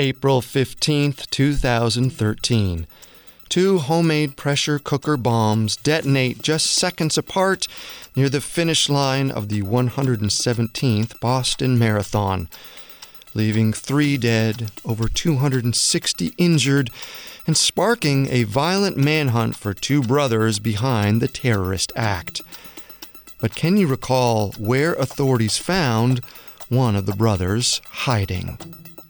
April 15th, 2013. Two homemade pressure cooker bombs detonate just seconds apart near the finish line of the 117th Boston Marathon, leaving three dead, over 260 injured, and sparking a violent manhunt for two brothers behind the terrorist act. But can you recall where authorities found one of the brothers hiding?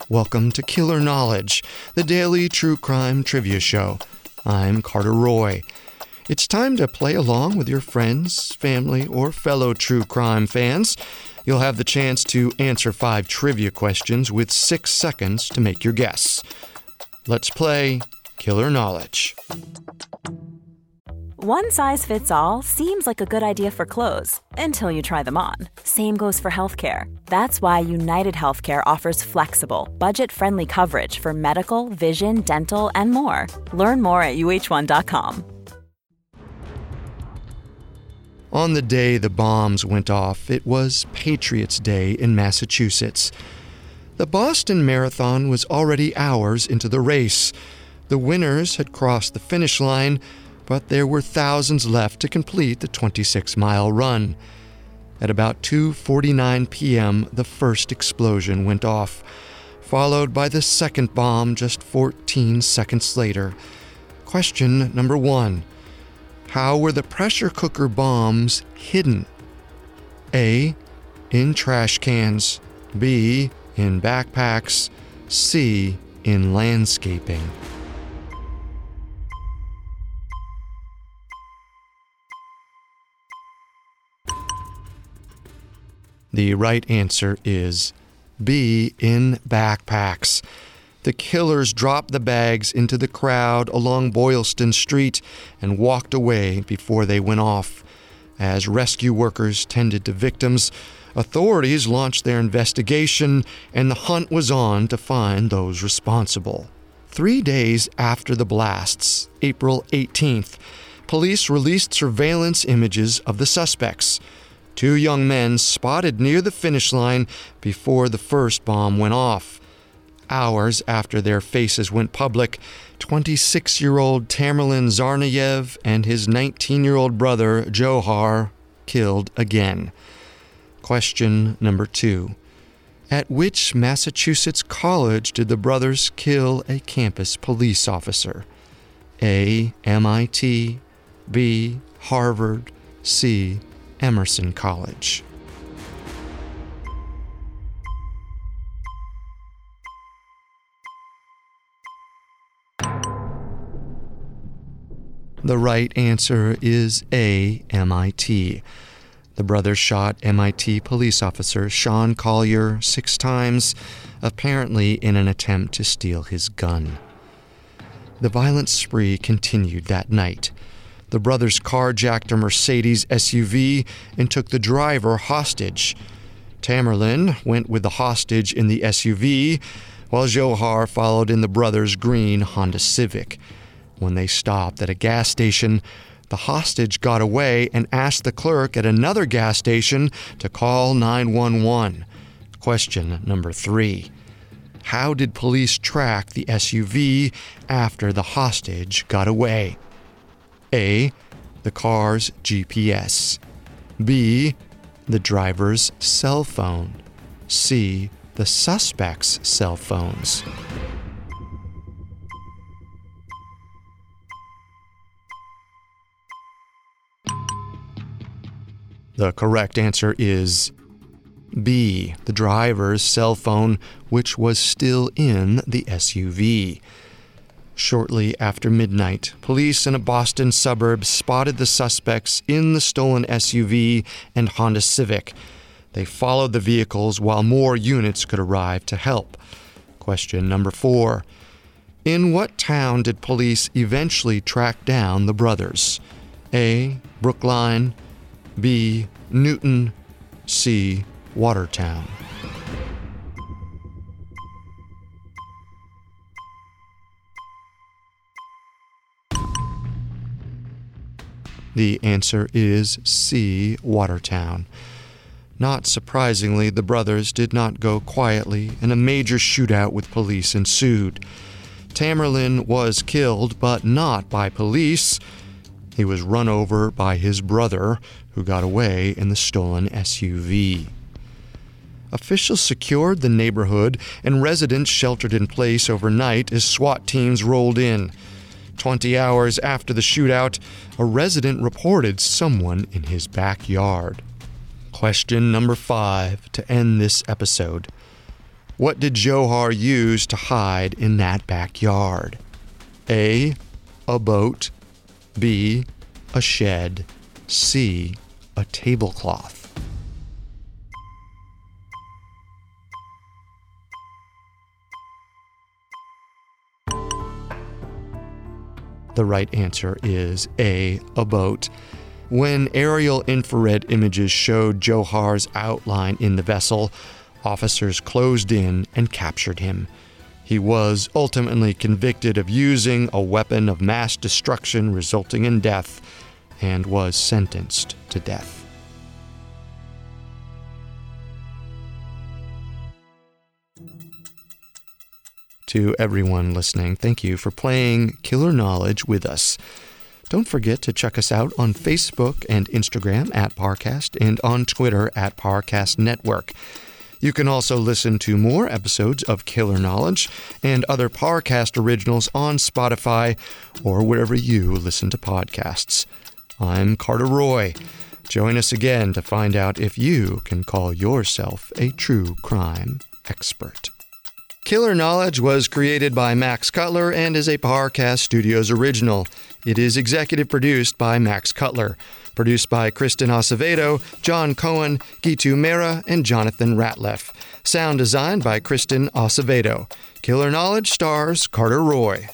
Welcome to Killer Knowledge, the daily true crime trivia show. I'm Carter Roy. It's time to play along with your friends, family, or fellow true crime fans. You'll have the chance to answer five trivia questions with six seconds to make your guess. Let's play Killer Knowledge. One size fits all seems like a good idea for clothes until you try them on. Same goes for healthcare. That's why United Healthcare offers flexible, budget friendly coverage for medical, vision, dental, and more. Learn more at uh1.com. On the day the bombs went off, it was Patriots' Day in Massachusetts. The Boston Marathon was already hours into the race. The winners had crossed the finish line but there were thousands left to complete the 26 mile run. At about 2:49 p.m., the first explosion went off, followed by the second bomb just 14 seconds later. Question number 1. How were the pressure cooker bombs hidden? A. In trash cans. B. In backpacks. C. In landscaping. The right answer is B in backpacks. The killers dropped the bags into the crowd along Boylston Street and walked away before they went off. As rescue workers tended to victims, authorities launched their investigation and the hunt was on to find those responsible. Three days after the blasts, April 18th, police released surveillance images of the suspects two young men spotted near the finish line before the first bomb went off. Hours after their faces went public, 26 year old Tamerlan Tsarnaev and his 19 year old brother Dzhokhar killed again. Question number two At which Massachusetts college did the brothers kill a campus police officer? A. MIT, B. Harvard, C. Emerson College. The right answer is A, MIT. The brothers shot MIT police officer Sean Collier six times, apparently in an attempt to steal his gun. The violent spree continued that night. The brothers carjacked a Mercedes SUV and took the driver hostage. Tamerlan went with the hostage in the SUV, while Dzhokhar followed in the brothers' green Honda Civic. When they stopped at a gas station, the hostage got away and asked the clerk at another gas station to call 911. Question number three How did police track the SUV after the hostage got away? A. The car's GPS. B. The driver's cell phone. C. The suspect's cell phones. The correct answer is B. The driver's cell phone, which was still in the SUV. Shortly after midnight, police in a Boston suburb spotted the suspects in the stolen SUV and Honda Civic. They followed the vehicles while more units could arrive to help. Question number four In what town did police eventually track down the brothers? A. Brookline, B. Newton, C. Watertown. The answer is C, Watertown. Not surprisingly, the brothers did not go quietly, and a major shootout with police ensued. Tamerlan was killed, but not by police. He was run over by his brother, who got away in the stolen SUV. Officials secured the neighborhood, and residents sheltered in place overnight as SWAT teams rolled in. Twenty hours after the shootout, a resident reported someone in his backyard. Question number five to end this episode What did Dzhokhar use to hide in that backyard? A. A boat. B. A shed. C. A tablecloth. The right answer is A. A boat. When aerial infrared images showed Dzhokhar's outline in the vessel, officers closed in and captured him. He was ultimately convicted of using a weapon of mass destruction resulting in death and was sentenced to death. To everyone listening, thank you for playing Killer Knowledge with us. Don't forget to check us out on Facebook and Instagram at Parcast and on Twitter at Parcast Network. You can also listen to more episodes of Killer Knowledge and other Parcast originals on Spotify or wherever you listen to podcasts. I'm Carter Roy. Join us again to find out if you can call yourself a true crime expert. Killer Knowledge was created by Max Cutler and is a Parcast Studios original. It is executive produced by Max Cutler, produced by Kristen Acevedo, John Cohen, Gitu Mera, and Jonathan Ratliff. Sound designed by Kristen Acevedo. Killer Knowledge stars Carter Roy.